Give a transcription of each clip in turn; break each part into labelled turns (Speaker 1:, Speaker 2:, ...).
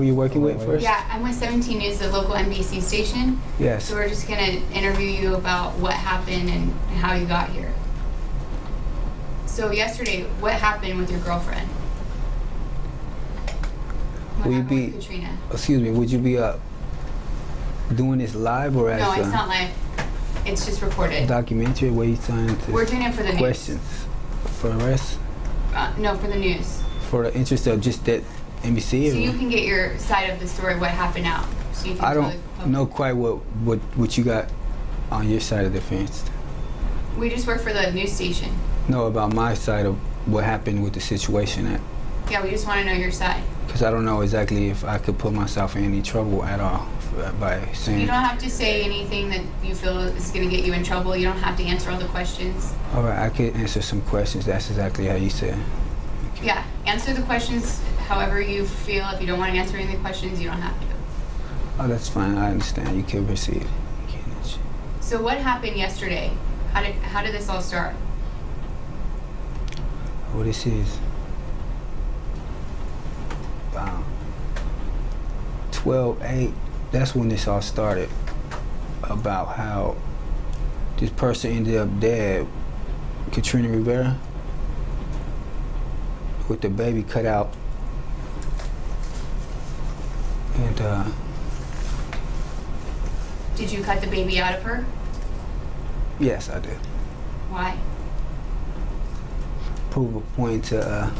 Speaker 1: who you working with first?
Speaker 2: Yeah, I'm with 17 News, the local NBC station.
Speaker 1: Yes.
Speaker 2: So we're just gonna interview you about what happened and how you got here. So yesterday, what happened with your girlfriend? What
Speaker 1: Will you be-
Speaker 2: Katrina?
Speaker 1: Excuse me. Would you be uh doing this live or as
Speaker 2: No, it's
Speaker 1: a
Speaker 2: not live. It's just recorded.
Speaker 1: documentary? Where you trying to
Speaker 2: We're doing it for the news.
Speaker 1: questions for the rest
Speaker 2: Uh, no, for the news.
Speaker 1: for the interest of just that NBC?
Speaker 2: So you can get your side of the story, what happened out. So you can
Speaker 1: I don't know quite what what what you got on your side of the fence.
Speaker 2: We just work for the news station.
Speaker 1: No, about my side of what happened with the situation at
Speaker 2: Yeah, we just want to know your side.
Speaker 1: because I don't know exactly if I could put myself in any trouble at all by saying You
Speaker 2: don't have to say anything that you feel is going to get you in trouble. You don't have to answer all the questions.
Speaker 1: All right, I could answer some questions. That's exactly how you said.
Speaker 2: Yeah, answer the questions however you feel. If you don't want to answer any of the questions, you don't have to.
Speaker 1: Oh, that's fine. I understand. You can proceed.
Speaker 2: So what happened yesterday? How did how did this all start?
Speaker 1: What this is? Wow. 12 8. That's when this all started. About how this person ended up dead. Katrina Rivera. With the baby cut out. And, uh,
Speaker 2: Did you cut the baby out of her?
Speaker 1: yes, I did.
Speaker 2: Why?
Speaker 1: Prove a point to uh,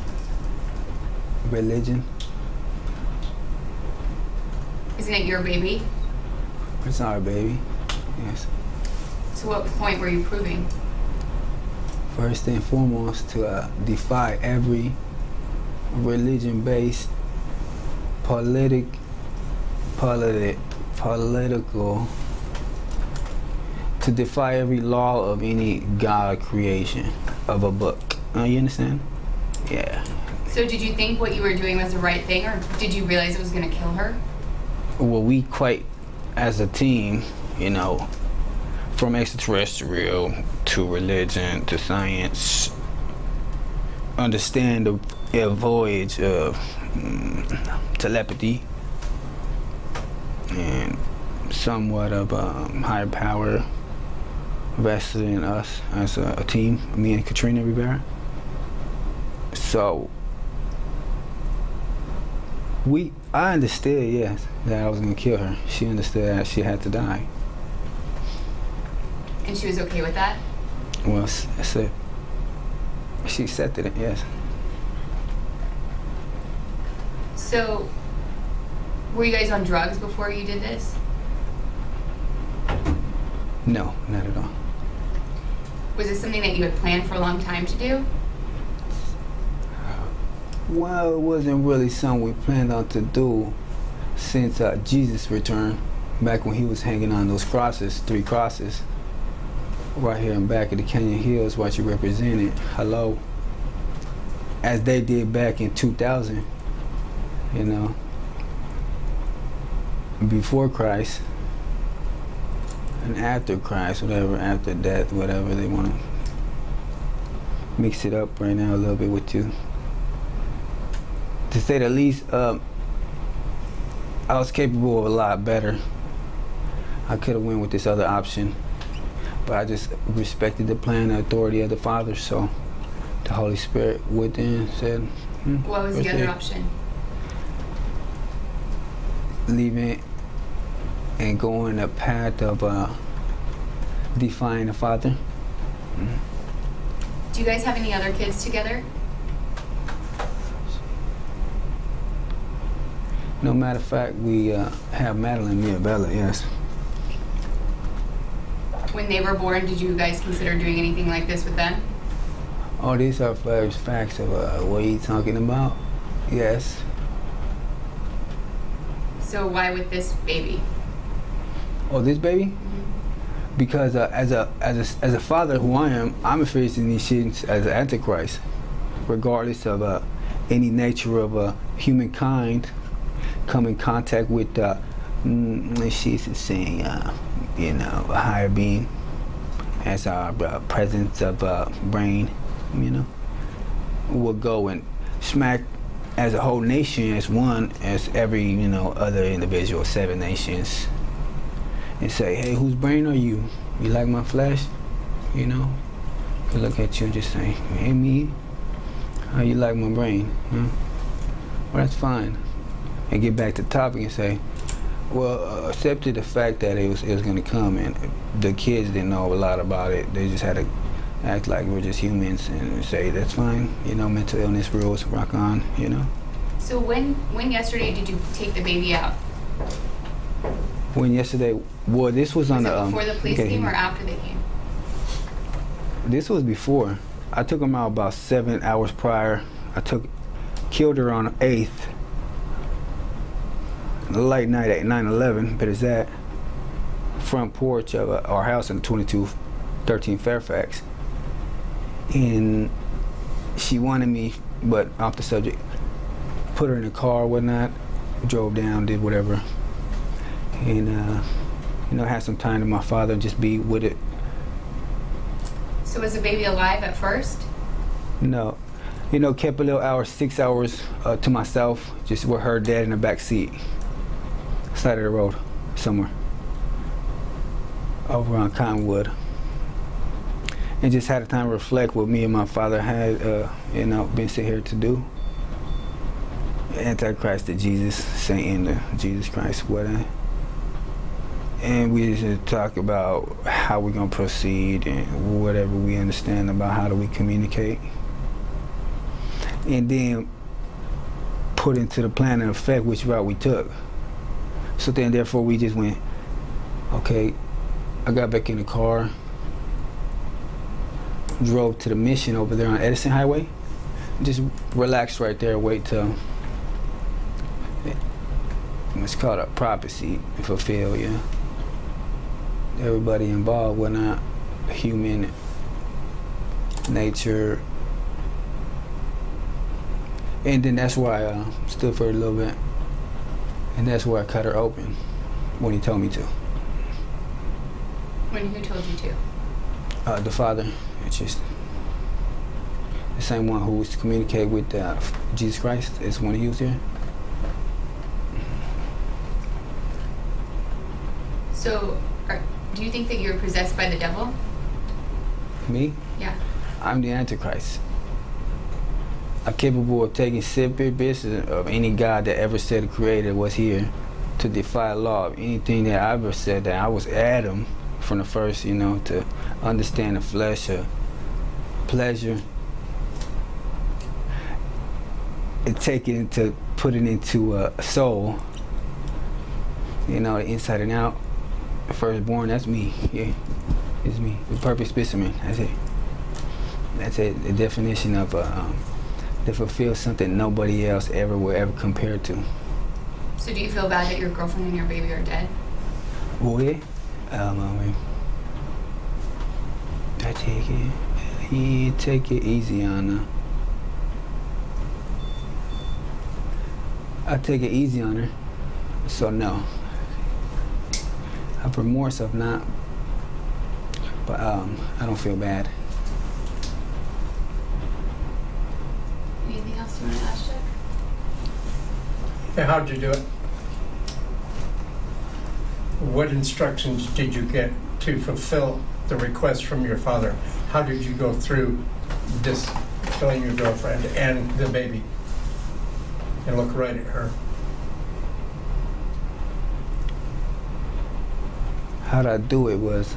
Speaker 1: religion.
Speaker 2: Isn't it your baby?
Speaker 1: It's our baby. Yes.
Speaker 2: So what point were you proving?
Speaker 1: First and foremost, to uh, defy every religion-based politic, politic, political, to defy every law of any God creation of a book. Uh, you understand? Yeah.
Speaker 2: So did you think what you were doing was the right thing, or did you realize it was going to kill her?
Speaker 1: Well, we quite, as a team, you know, from extraterrestrial to religion to science, understand the a voyage of mm, telepathy and somewhat of um, higher power vested in us as a, a team, me and Katrina Rivera. So we, I understood, yes, that I was gonna kill her. She understood that she had to die.
Speaker 2: And she was okay with that?
Speaker 1: Well, that's it. She accepted it, yes.
Speaker 2: So, were you guys on drugs before you did this?
Speaker 1: No, not at all.
Speaker 2: Was this something that you had planned for a long time to do?
Speaker 1: Well, it wasn't really something we planned on to do since uh, Jesus returned, back when he was hanging on those crosses, three crosses, right here in back of the Canyon Hills, what you represented. Hello. As they did back in 2000, you know, before Christ and after Christ, whatever, after death, whatever they want to mix it up right now a little bit with you to say the least, um, I was capable of a lot better. I could have went with this other option, but I just respected the plan, the authority of the Father. So the Holy Spirit within said, hmm,
Speaker 2: What was the other option?
Speaker 1: leaving and going the path of uh, defying the Father.
Speaker 2: Do you guys have any other kids together?
Speaker 1: No matter of fact, we uh, have Madeline, me and Bella, yes.
Speaker 2: When they were born, did you guys consider doing anything like this with them?
Speaker 1: Oh, these are first facts of uh, what you talking about. Yes.
Speaker 2: So why with this baby?
Speaker 1: Oh, this baby? Because uh, as a as a as a father who I am, I'm facing these things as an antichrist, regardless of uh, any nature of uh, humankind come in contact with uh, mm, she's saying uh, you know a higher being as our uh, presence of uh, brain, you know, will go and smack as a whole nation, as one, as every you know other individual, seven nations, and say, hey, whose brain are you? You like my flesh? You know, could look at you and just say, hey, me, how you like my brain? Huh? Well, that's fine. And get back to the topic and say, well, uh, accepted the fact that it was it was going to come, and the kids didn't know a lot about it. They just had to act like we're just humans and say that's fine. You know, mental illness rules, rock on. You know.
Speaker 2: So when when yesterday did you take the baby out?
Speaker 1: When yesterday, well, this was on
Speaker 2: Was it
Speaker 1: the um,
Speaker 2: before the police came or after they came?
Speaker 1: This was before. I took him out about seven hours prior. I took, killed her on the 8th. Late night at 9-11, but it's that front porch of uh, our house in 2213 Fairfax. And she wanted me, but off the subject, put her in the car, whatnot, drove down, did whatever. And, uh, you know, had some time to my father and just be with it
Speaker 2: So was the baby alive at first?
Speaker 1: No. You know, kept a little hour, six hours uh, to myself, just with her dad in the back seat. Side of the road, somewhere. Over on Cottonwood. And just had a time to reflect what me and my father had, uh, you know, been sent here to do. Antichrist to Jesus, Satan to Jesus Christ, whatever. And we just talk about how we're gonna proceed and whatever we understand about how do we communicate. And then put into the plan and effect which route we took. So then therefore we just went, okay, I got back in the car, drove to the mission over there on Edison Highway. Just relaxed right there, wait till it's called a prophecy fulfill, yeah everybody involved were not human nature. And then that's why I uh, stood for a little bit. And that's why I cut her open when he told me to.
Speaker 2: When who told you to?
Speaker 1: Uh, the father, it's just the same one who was to communicate with uh, Jesus Christ is when he was here.
Speaker 2: So do you think that you're possessed by the devil?
Speaker 1: Me,
Speaker 2: Yeah.
Speaker 1: I'm the Antichrist. I'm capable of taking separate business of any God that ever said the creator was here to defy law of anything that I ever said that I was Adam from the first, you know, to understand the flesh or pleasure. And take it into put it into a soul. You know, inside and out. Firstborn, that's me. Yeah. It's me. The perfect specimen. That's it. That's it. The definition of a um, to fulfill something nobody else ever will ever compare to.
Speaker 2: So do you feel bad that your girlfriend and your baby are dead?
Speaker 1: Boy, um, I mean, I take it. He take it easy on her. I take it easy on her. So no. I have remorse of not. But um, I don't feel bad.
Speaker 2: Anything else you want to ask, Chuck?
Speaker 3: Yeah, how'd you do it? What instructions did you get to fulfill the request from your father? How did you go through this, killing your girlfriend and the baby? And look right at her.
Speaker 1: How I do it was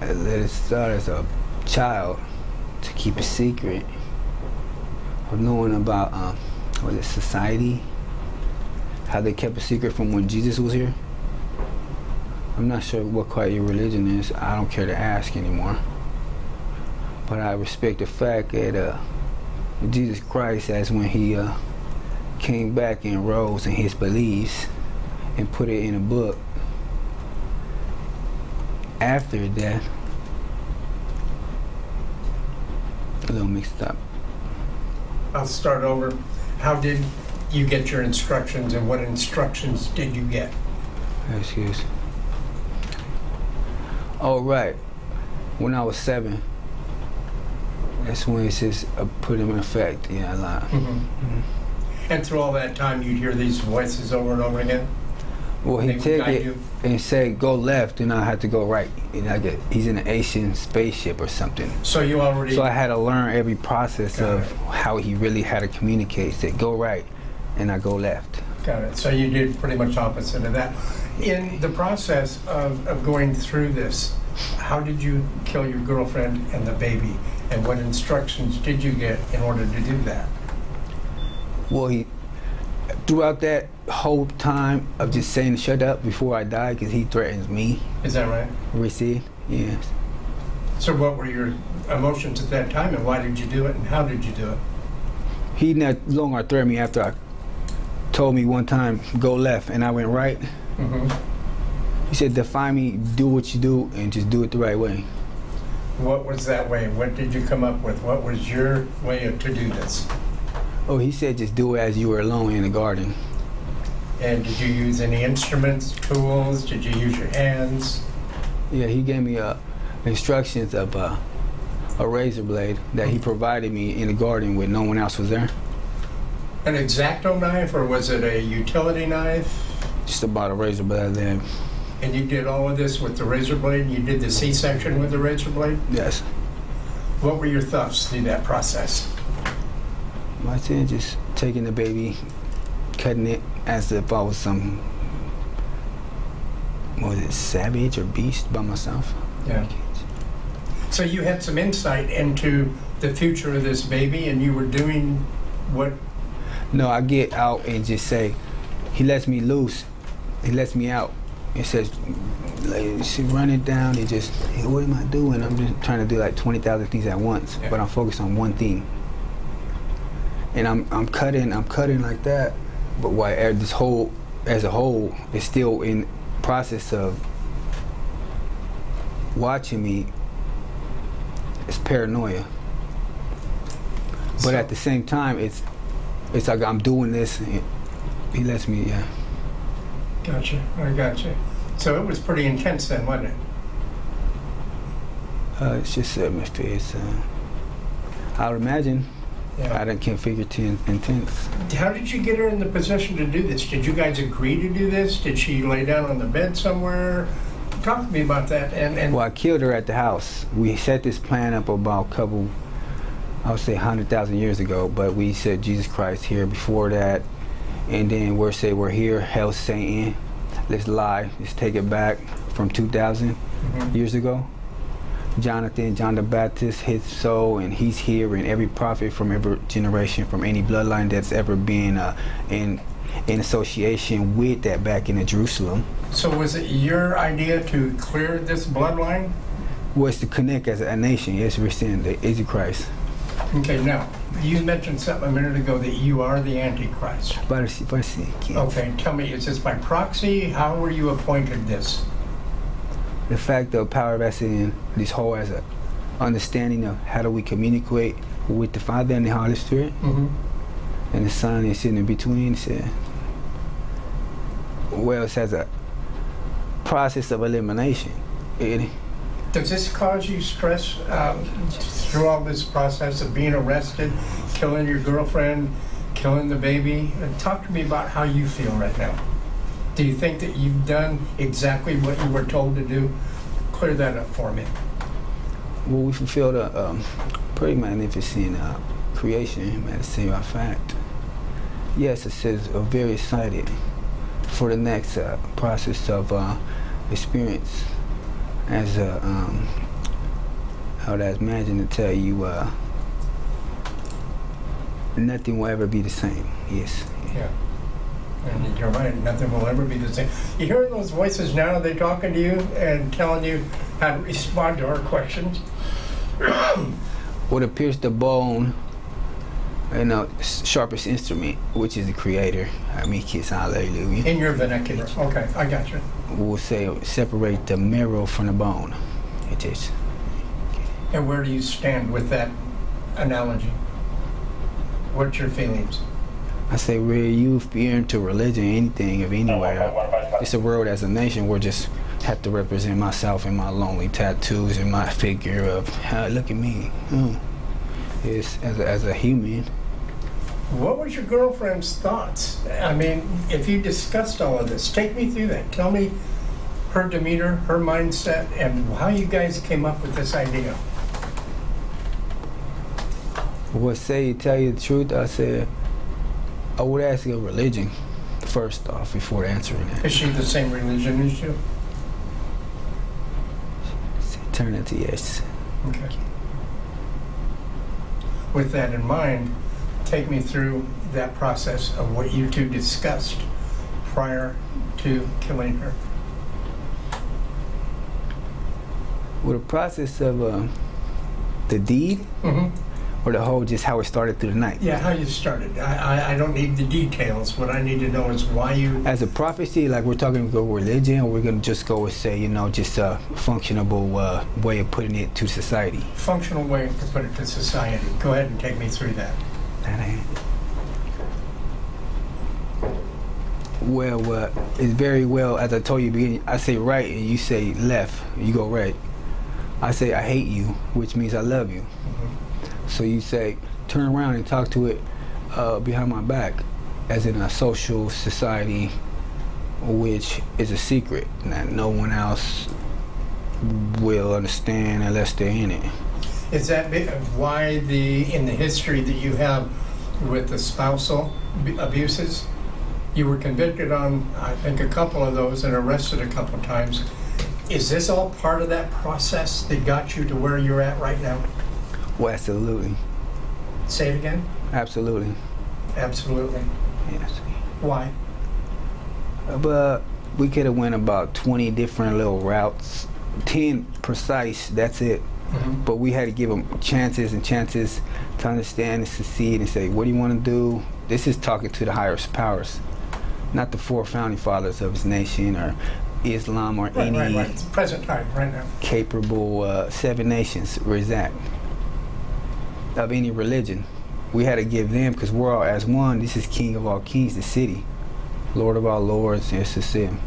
Speaker 1: I let it start as a child to keep a secret of knowing about um, what is it, society, how they kept a secret from when Jesus was here. I'm not sure what quite your religion is. I don't care to ask anymore. But I respect the fact that uh, Jesus Christ, as when he uh, came back and rose in his beliefs and put it in a book, after that, a little mixed up.
Speaker 3: I'll start over. How did you get your instructions and what instructions did you get?
Speaker 1: Excuse. Oh, right. When I was seven, that's when it says uh, put in effect. Yeah, I lied.
Speaker 3: Mm-hmm. And through all that time, you'd hear these voices over and over again?
Speaker 1: Well, he take it
Speaker 3: you?
Speaker 1: and say go left, and I had to go right. And I get he's in an Asian spaceship or something.
Speaker 3: So you already,
Speaker 1: So I had to learn every process
Speaker 3: Got
Speaker 1: of
Speaker 3: it.
Speaker 1: how he really had to communicate. Say go right, and I go left.
Speaker 3: got it, so you did pretty much opposite of that. In the process of, of going through this, how did you kill your girlfriend and the baby? And what instructions did you get in order to do that?
Speaker 1: Well, he throughout that whole time of just saying shut up before I die because he threatens me.
Speaker 3: Is that right?
Speaker 1: Receive? Yes.
Speaker 3: So what were your emotions at that time and why did you do it and how did you do it?
Speaker 1: He no longer threatened me after I told me one time go left and I went right.
Speaker 3: Mm -hmm.
Speaker 1: He said define me, do what you do, and just do it the right way.
Speaker 3: What was that way? What did you come up with? What was your way of- to do this?
Speaker 1: Oh, he said just do it as you were alone in the garden.
Speaker 3: And did you use any instruments, tools? Did you use your hands?
Speaker 1: Yeah, he gave me uh, instructions of uh, a razor blade that he provided me in the garden when no one else was there.
Speaker 3: An exacto knife or was it a utility knife?
Speaker 1: Just about a razor blade then.
Speaker 3: And you did all of this with the razor blade? You did the C-section with the razor blade?
Speaker 1: Yes.
Speaker 3: What were your thoughts through that process?
Speaker 1: I said just taking the baby, cutting it as if I was some, was it, savage or beast by myself.
Speaker 3: Yeah. So you had some insight into the future of this baby and you were doing what
Speaker 1: No, I get out and just say, he lets me loose. He lets me out. It says, like, she running down and just, hey, what am I doing? I'm just trying to do like 20,000 things at once,
Speaker 3: Yeah.
Speaker 1: but I'm focused on one thing. And I'm, I'm cutting, I'm cutting like that, but why er, this whole, as a whole, is still in process of watching me. It's paranoia. But
Speaker 3: So-
Speaker 1: at the same time, it's it's like I'm doing this. And he lets me, yeah.
Speaker 3: Gotcha, I gotcha. So it was pretty intense then, wasn't it?
Speaker 1: Uh, it's just atmosphere. Uh, I would imagine. I
Speaker 3: Yeah.
Speaker 1: didn't can't figure ten intense.
Speaker 3: How did you get her in the position to do this? Did you guys agree to do this? Did she lay down on the bed somewhere? Talk to me about that. And, and
Speaker 1: Well, I killed her at the house. We set this plan up about a couple, I would say, hundred thousand years ago. But we said Jesus Christ here before that, and then we're say we're here, hell Satan. Let's lie. Let's take it back from 2,000
Speaker 3: Mhm.
Speaker 1: years ago. Jonathan, John the Baptist, his soul, and he's here, and every prophet from every generation, from any bloodline that's ever been uh, in in association with that back in Jerusalem,
Speaker 3: so was it your idea to clear this bloodline?
Speaker 1: was to connect as a nation. Yes, we're saying the is Christ.
Speaker 3: Okay, now, you mentioned something a minute ago that you are the Antichrist.
Speaker 1: But but see,
Speaker 3: Okay, tell me, is this by proxy? How were you appointed this?
Speaker 1: The fact of power vested in this whole as a understanding of how do we communicate with the Father and the Holy Spirit,
Speaker 3: Mm-hmm.
Speaker 1: and the Son is sitting in between. Said, well, it's as a process of elimination. It,
Speaker 3: Does this cause you stress um, through all this process of being arrested, killing your girlfriend, killing the baby? Talk to me about how you feel right now. Do you think that you've done exactly what you were told to do? Clear that up for me.
Speaker 1: well, we fulfilled a um, pretty magnificent uh, creation, at the same fact. Yes, it says uh, very excited for the next uh, process of uh, experience as a, um, I would imagine to tell you, uh, nothing will ever be the same. Yes.
Speaker 3: Yeah. And you're right, nothing will ever be the same. You hearing those voices now? they're they talking to you and telling you how to respond to our questions?
Speaker 1: What appears the bone, you know, sharpest instrument, which is the creator. I mean, kiss hallelujah.
Speaker 3: In your vernacular. Okay, I got you.
Speaker 1: We'll say separate the marrow from the bone. It is.
Speaker 3: And where do you stand with that analogy? What's your feelings?
Speaker 1: I say, where you fear into religion, anything of anywhere, it's a world as a nation. We're just have to represent myself and my lonely tattoos and my figure of, "Ah, look at me. Oh. It's as a, as a human.
Speaker 3: What was your girlfriend's thoughts? I mean, if you discussed all of this, take me through that. Tell me her demeanor, her mindset, and how you guys came up with this idea.
Speaker 1: Well, say, tell you the truth, I said, I would ask your religion first off before answering that.
Speaker 3: Is she the same religion as you?
Speaker 1: Eternity, yes.
Speaker 3: Okay. With that in mind, take me through that process of what you two discussed prior to killing her.
Speaker 1: Well, the process of uh, the deed
Speaker 3: Mm-hmm.
Speaker 1: Or the whole just how it started through the night.
Speaker 3: Yeah, how you started. I, I, I don't need the details. What I need to know is why you.
Speaker 1: As a prophecy, like we're talking about religion, or we're gonna just go and say, you know, just a functionable uh, way of putting it to society.
Speaker 3: Functional way to put it to society. Go ahead and take me through that.
Speaker 1: That ain't. Well, uh, it's very well. As I told you, beginning, I say right and you say left. You go right. I say I hate you, which means I love you.
Speaker 3: Mhm.
Speaker 1: So you say turn around and talk to it uh, behind my back, as in a social society, which is a secret that no one else will understand unless they're in it.
Speaker 3: Is that why the in the history that you have with the spousal abuses, you were convicted on I think a couple of those and arrested a couple of times. Is this all part of that process that got you to where you're at right now?
Speaker 1: Well, absolutely,
Speaker 3: Say it again.
Speaker 1: absolutely,
Speaker 3: Absolutely.
Speaker 1: yes.
Speaker 3: Why?
Speaker 1: But we could have went about 20 different little routes, 10 precise. That's it.
Speaker 3: Mhm.
Speaker 1: But we had to give them chances and chances to understand and succeed and say, what do you want to do? This is talking to the higher powers, not the four founding fathers of his nation or Islam or
Speaker 3: Right,
Speaker 1: any
Speaker 3: right, right. It's present time, right now.
Speaker 1: capable uh, seven nations resent of any religion. We had to give them because we're all as one. This is King of all kings, the city, Lord of all lords. This is him.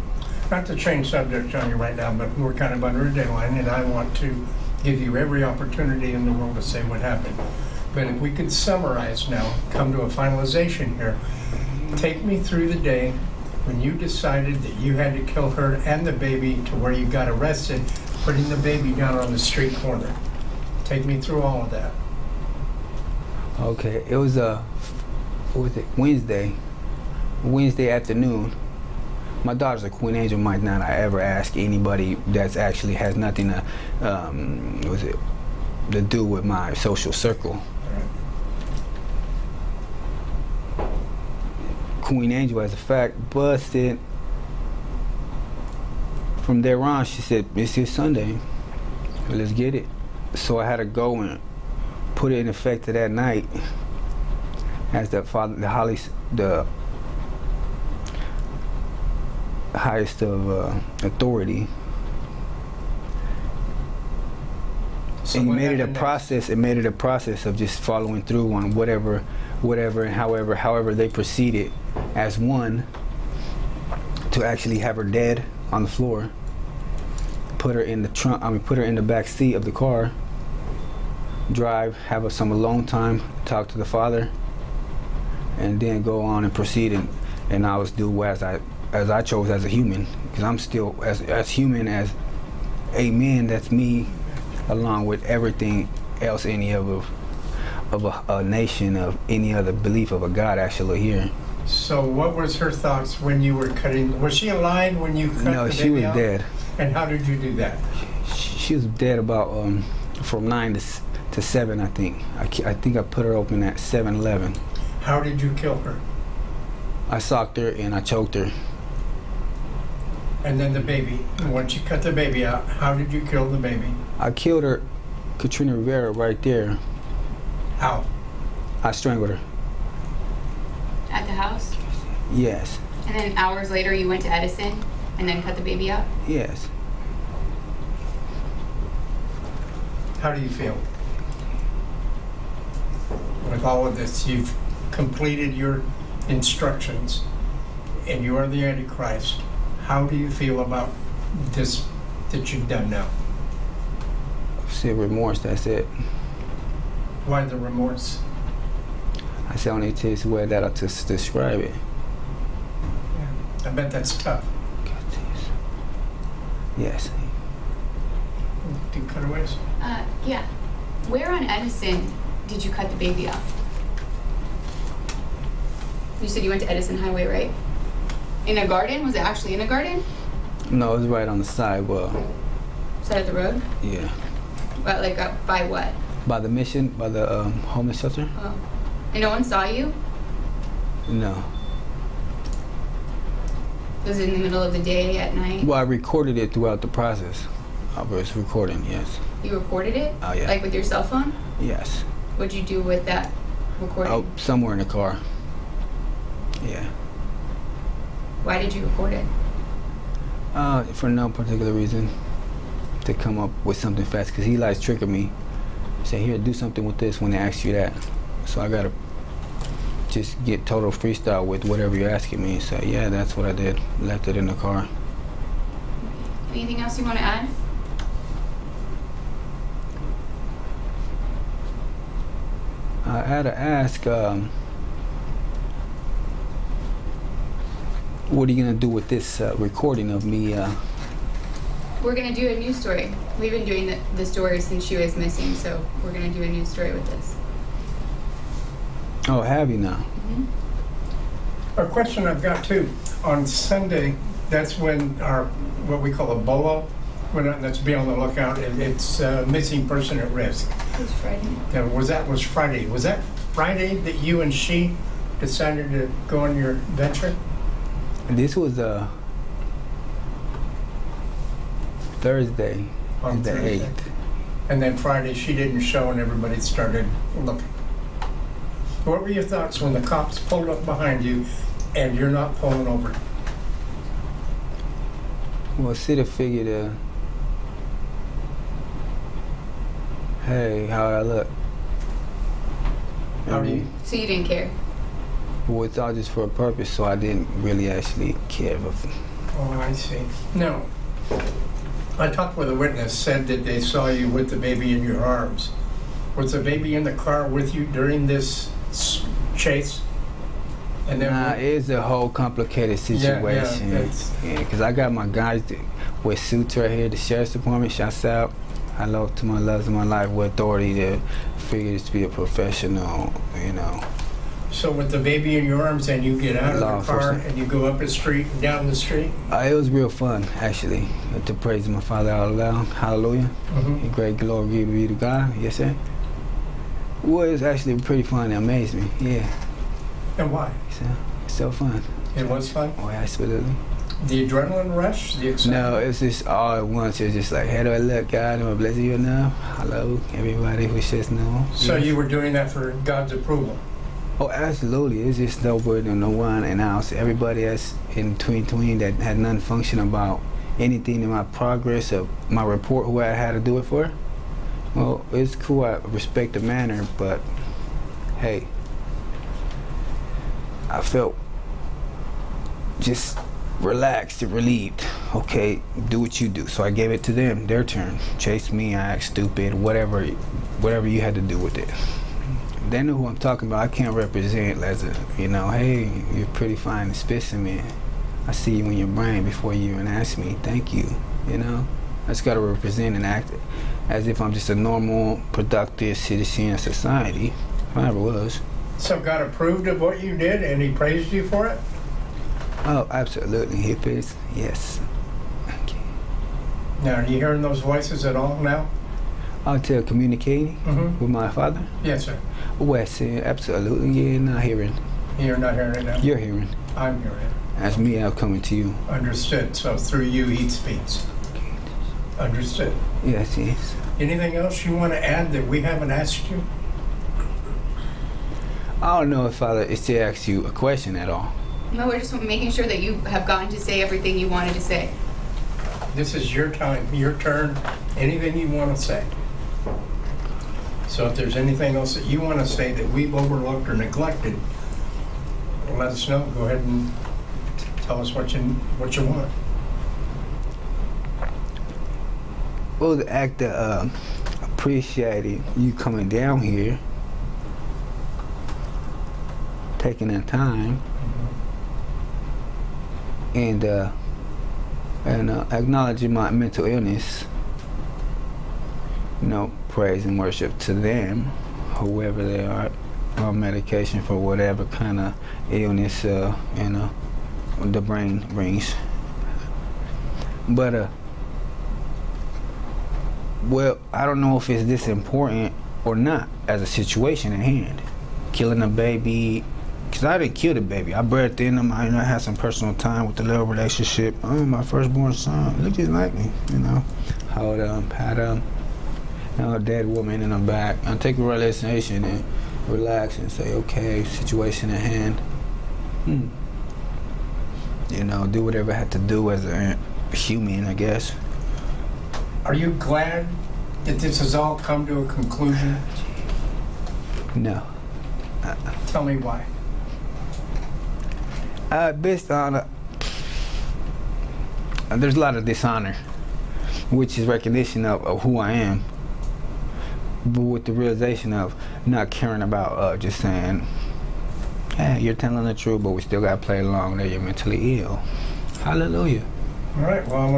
Speaker 3: Not to change subject on you right now, but we're kind of under a deadline, and I want to give you every opportunity in the world to say what happened. But if we could summarize now, come to a finalization here, take me through the day when you decided that you had to kill her and the baby to where you got arrested, putting the baby down on the street corner. Take me through all of that.
Speaker 1: Okay, it was a what was it Wednesday, Wednesday afternoon. My daughter's a Queen Angel. Might not I ever ask anybody that's actually has nothing to um, was it to do with my social circle. Queen Angel, as a fact, busted. From there on, she said, "It's your Sunday. Let's get it." So I had to go and put it in effect to that night as the father, the Holly, the highest of uh, authority.
Speaker 3: So
Speaker 1: and
Speaker 3: what
Speaker 1: made it a
Speaker 3: next?
Speaker 1: process. It made it a process of just following through on whatever, whatever, and however, however they proceeded as one to actually have her dead on the floor. Put her in the trunk. I mean, put her in the back seat of the car. Drive, have a, some alone time, talk to the father, and then go on and proceed and, and I was do as I as I chose as a human because I'm still as as human as a man. That's me, along with everything else any of a, of a, a nation of any other belief of a God actually here.
Speaker 3: So what was her thoughts when you were cutting? Was she alive when you cut
Speaker 1: no,
Speaker 3: the
Speaker 1: she
Speaker 3: baby
Speaker 1: was
Speaker 3: out?
Speaker 1: dead.
Speaker 3: And how did you do that?
Speaker 1: She, she was dead about um, from nine to to seven, I think. I, I think I put her open at seven eleven.
Speaker 3: How did you kill her?
Speaker 1: I socked her and I choked her.
Speaker 3: And then the baby. And once you cut the baby out, how did you kill the baby?
Speaker 1: I killed her, Katrina Rivera, right there.
Speaker 3: How?
Speaker 1: I strangled her.
Speaker 2: At the house?
Speaker 1: Yes,
Speaker 2: And then hours later, you went to Edison and then cut the baby up?
Speaker 1: yes.
Speaker 3: How do you feel? With all of this, you've completed your instructions and you are the Antichrist. How do you feel about this that you've done now?
Speaker 1: Said remorse. That's it.
Speaker 3: Why the remorse?
Speaker 1: That's the only taste way that I just describe it.
Speaker 3: I bet that's tough.
Speaker 1: Yes.
Speaker 3: Do cutaways?
Speaker 2: Uh, yeah. Where on Edison did you cut the baby off? You said you went to Edison Highway, right? In a garden? Was it actually in a garden?
Speaker 1: No, it was right on the side. Well,
Speaker 2: Side of the road?
Speaker 1: yeah.
Speaker 2: But like uh, by what?
Speaker 1: By the mission, by the um, homeless shelter?
Speaker 2: Oh. And no one saw you?
Speaker 1: No.
Speaker 2: Was it in the middle of the day at night?
Speaker 1: Well, I recorded it throughout the process. I was recording, yes.
Speaker 2: You recorded it?
Speaker 1: Oh, yeah.
Speaker 2: Like with your cell phone?
Speaker 1: Yes.
Speaker 2: What'd you do with that recording?
Speaker 1: Out somewhere in the car. Yeah.
Speaker 2: Why did you record it?
Speaker 1: Uh, for no particular reason. To come up with something fast, because he likes tricking me. Say, here, do something with this when they ask you that. So I gotta just get total freestyle with whatever you're asking me. So yeah, that's what I did. Left it in the car.
Speaker 2: Anything else you want to add?
Speaker 1: I had to ask, um, what are you gonna do with this uh, recording of me? Uh,
Speaker 2: We're gonna do a news story. We've been doing the, the story since she was missing, so we're gonna do a news story with this.
Speaker 1: oh, have you now?
Speaker 3: A question I've got too, on Sunday, that's when our, what we call a BOLO, when, let's be on the lookout, and it's uh, missing person at risk.
Speaker 2: It was Friday.
Speaker 3: Now, was that, was Friday, was that Friday that you and she decided to go on your venture?
Speaker 1: This was uh, Thursday,
Speaker 3: On
Speaker 1: the
Speaker 3: Thursday.
Speaker 1: 8th.
Speaker 3: And then Friday, she didn't show and everybody started looking. What were your thoughts when the cops pulled up behind you and you're not pulling over?
Speaker 1: Well, City figured, uh, hey, how I look.
Speaker 3: How are you-
Speaker 2: So you didn't care?
Speaker 1: Well, it's all just for a purpose, so I didn't really actually care.
Speaker 3: Oh, I see. No. I talked with a witness, said that they saw you with the baby in your arms. Was the baby in the car with you during this chase? And then
Speaker 1: nah, it's a whole complicated
Speaker 3: Yeah, yeah,
Speaker 1: situation.
Speaker 3: it's-
Speaker 1: Yeah, because I got my guys that, with suits right here, the sheriff's department, shouts out. I love to my loves of my life with authority to figure to be a professional, you know.
Speaker 3: So with the baby in your arms and you get out of the car and you go up the street and down the street?
Speaker 1: Uh, it was real fun, actually, to praise my Father out loud. Hallelujah.
Speaker 3: Mhm.
Speaker 1: Great glory be to God. Yes, sir. Well, it was actually pretty fun. It amazed me. Yeah.
Speaker 3: And why?
Speaker 1: So, so fun.
Speaker 3: It was fun?
Speaker 1: Oh, absolutely.
Speaker 3: The adrenaline rush? The excitement?
Speaker 1: No, it's just all at once. It's just like, how do I look, God? Am I blessing you enough? Hello, everybody who says no.
Speaker 3: So
Speaker 1: Yes.
Speaker 3: you were doing that for God's approval?
Speaker 1: Oh, absolutely. It's just no word and no one. And everybody that's in between tween that had none function about anything in my progress of my report, who I had to do it for. Well, it's cool. I respect the manner, but hey, I felt just relaxed and relieved. Okay, do what you do. So I gave it to them, their turn. Chase me, I act stupid, whatever, whatever you had to do with it they know who I'm talking about. I can't represent as a, you know, hey, you're pretty fine specimen. I see you in your brain before you even ask me. Thank you. You know, I just got to represent and act as if I'm just a normal, productive citizen of society. I ever was.
Speaker 3: So God approved of what you did and he praised you for it?
Speaker 1: Oh, absolutely. Hippies. Yes.
Speaker 3: Now, are you hearing those voices at all now?
Speaker 1: I'll tell communicating
Speaker 3: Mm-hmm.
Speaker 1: with my father.
Speaker 3: Yes, sir.
Speaker 1: West, yeah, absolutely. Yeah, not hearing.
Speaker 3: You're not hearing it now?
Speaker 1: You're hearing.
Speaker 3: I'm hearing it.
Speaker 1: That's me out coming to you.
Speaker 3: Understood. So through you, he speaks. Okay. Understood.
Speaker 1: Yes, yes.
Speaker 3: Anything else you want to add that we haven't asked you?
Speaker 1: I don't know if Father is to ask you a question at all.
Speaker 2: No, we're just making sure that you have gotten to say everything you wanted to say.
Speaker 3: This is your time, your turn, anything you want to say. So if there's anything else that you want to say that we've overlooked or neglected, let us know. Go ahead and tell us what you, what you want.
Speaker 1: Well, the act of uh, appreciating you coming down here taking that time and uh, and uh, acknowledging my mental illness. You know, praise and worship to them, whoever they are, on medication for whatever kind of illness uh, you know the brain brings. But uh, well, I don't know if it's this important or not as a situation at hand. Killing a baby, because I didn't kill the baby. I breathed in him. I, you know, I had some personal time with the little relationship. Oh, my firstborn son, look just like me, you know. Hold him, pat him. Know, a dead woman in the back. I take a relaxation and relax and say, okay, situation at hand. Hmm. You know, do whatever I had to do as a human, I guess.
Speaker 3: Are you glad that this has all come to a conclusion?
Speaker 1: No.
Speaker 3: Tell me why.
Speaker 1: Uh, based on uh, there's a lot of dishonor, which is recognition of, of who I am, but with the realization of not caring about uh, just saying, "Hey, you're telling the truth, but we still gotta play along. That you're mentally ill." Hallelujah.
Speaker 3: All right, well, I want to